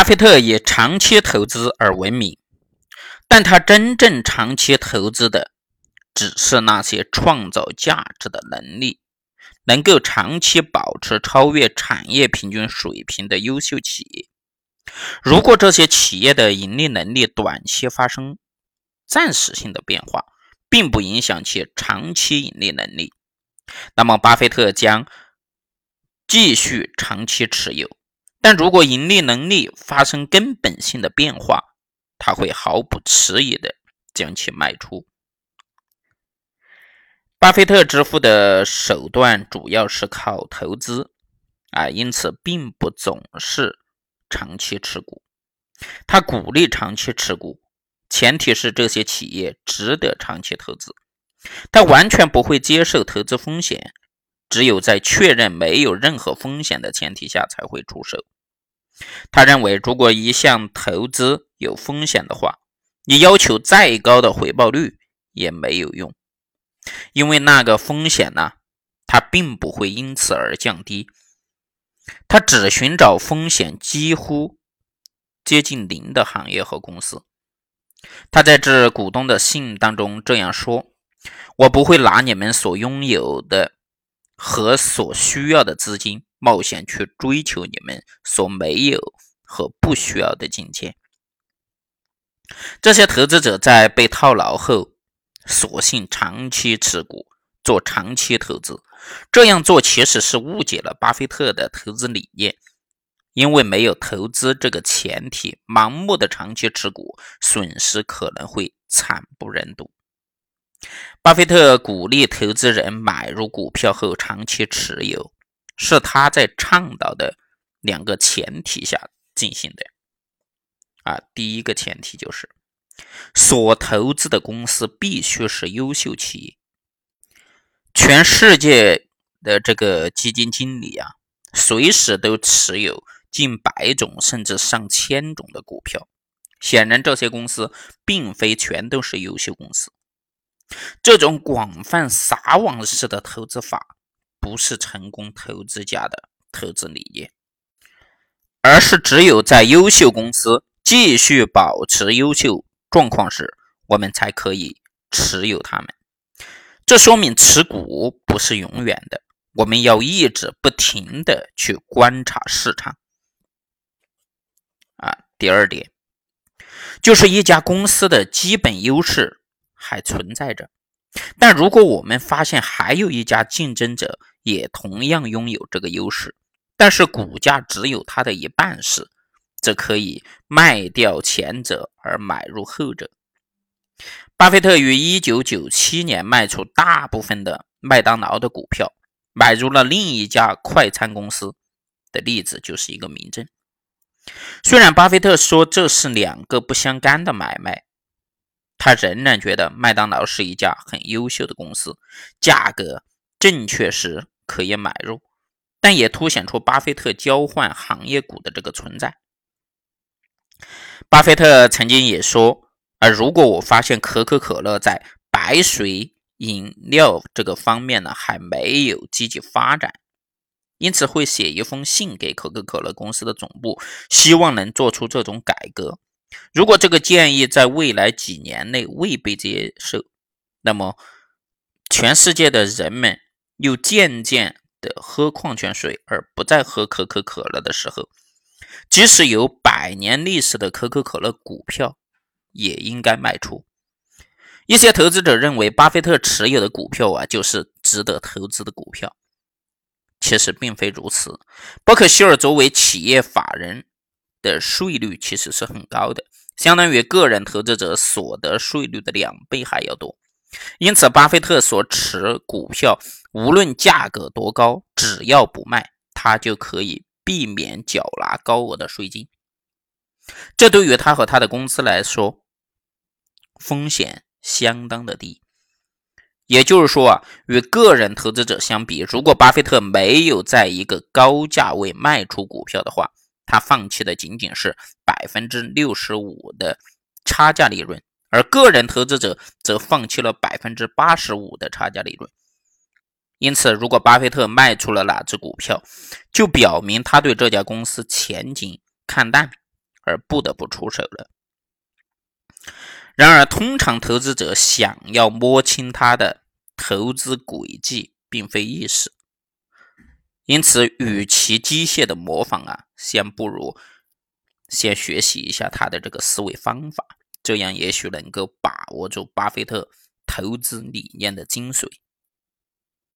巴菲特以长期投资而闻名，但他真正长期投资的只是那些创造价值的能力，能够长期保持超越产业平均水平的优秀企业。如果这些企业的盈利能力短期发生暂时性的变化，并不影响其长期盈利能力，那么巴菲特将继续长期持有。但如果盈利能力发生根本性的变化，他会毫不迟疑的将其卖出。巴菲特致富的手段主要是靠投资，啊，因此并不总是长期持股。他鼓励长期持股，前提是这些企业值得长期投资。他完全不会接受投资风险。只有在确认没有任何风险的前提下才会出手。他认为，如果一项投资有风险的话，你要求再高的回报率也没有用，因为那个风险呢，它并不会因此而降低。他只寻找风险几乎接近零的行业和公司。他在致股东的信当中这样说：“我不会拿你们所拥有的。”和所需要的资金冒险去追求你们所没有和不需要的金钱。这些投资者在被套牢后，索性长期持股，做长期投资。这样做其实是误解了巴菲特的投资理念，因为没有投资这个前提，盲目的长期持股，损失可能会惨不忍睹。巴菲特鼓励投资人买入股票后长期持有，是他在倡导的两个前提下进行的。啊，第一个前提就是所投资的公司必须是优秀企业。全世界的这个基金经理啊，随时都持有近百种甚至上千种的股票，显然这些公司并非全都是优秀公司。这种广泛撒网式的投资法，不是成功投资家的投资理念，而是只有在优秀公司继续保持优秀状况时，我们才可以持有它们。这说明持股不是永远的，我们要一直不停的去观察市场。啊，第二点，就是一家公司的基本优势。还存在着，但如果我们发现还有一家竞争者也同样拥有这个优势，但是股价只有它的一半时，则可以卖掉前者而买入后者。巴菲特于1997年卖出大部分的麦当劳的股票，买入了另一家快餐公司的例子就是一个明证。虽然巴菲特说这是两个不相干的买卖。他仍然觉得麦当劳是一家很优秀的公司，价格正确时可以买入，但也凸显出巴菲特交换行业股的这个存在。巴菲特曾经也说：“而如果我发现可口可乐在白水饮料这个方面呢还没有积极发展，因此会写一封信给可口可乐公司的总部，希望能做出这种改革。”如果这个建议在未来几年内未被接受，那么全世界的人们又渐渐的喝矿泉水而不再喝可口可乐的时候，即使有百年历史的可口可乐股票也应该卖出。一些投资者认为，巴菲特持有的股票啊就是值得投资的股票，其实并非如此。伯克希尔作为企业法人。的税率其实是很高的，相当于个人投资者所得税率的两倍还要多。因此，巴菲特所持股票无论价格多高，只要不卖，他就可以避免缴纳高额的税金。这对于他和他的公司来说，风险相当的低。也就是说啊，与个人投资者相比，如果巴菲特没有在一个高价位卖出股票的话，他放弃的仅仅是百分之六十五的差价利润，而个人投资者则放弃了百分之八十五的差价利润。因此，如果巴菲特卖出了哪只股票，就表明他对这家公司前景看淡，而不得不出手了。然而，通常投资者想要摸清他的投资轨迹，并非易事。因此，与其机械的模仿啊，先不如先学习一下他的这个思维方法，这样也许能够把握住巴菲特投资理念的精髓。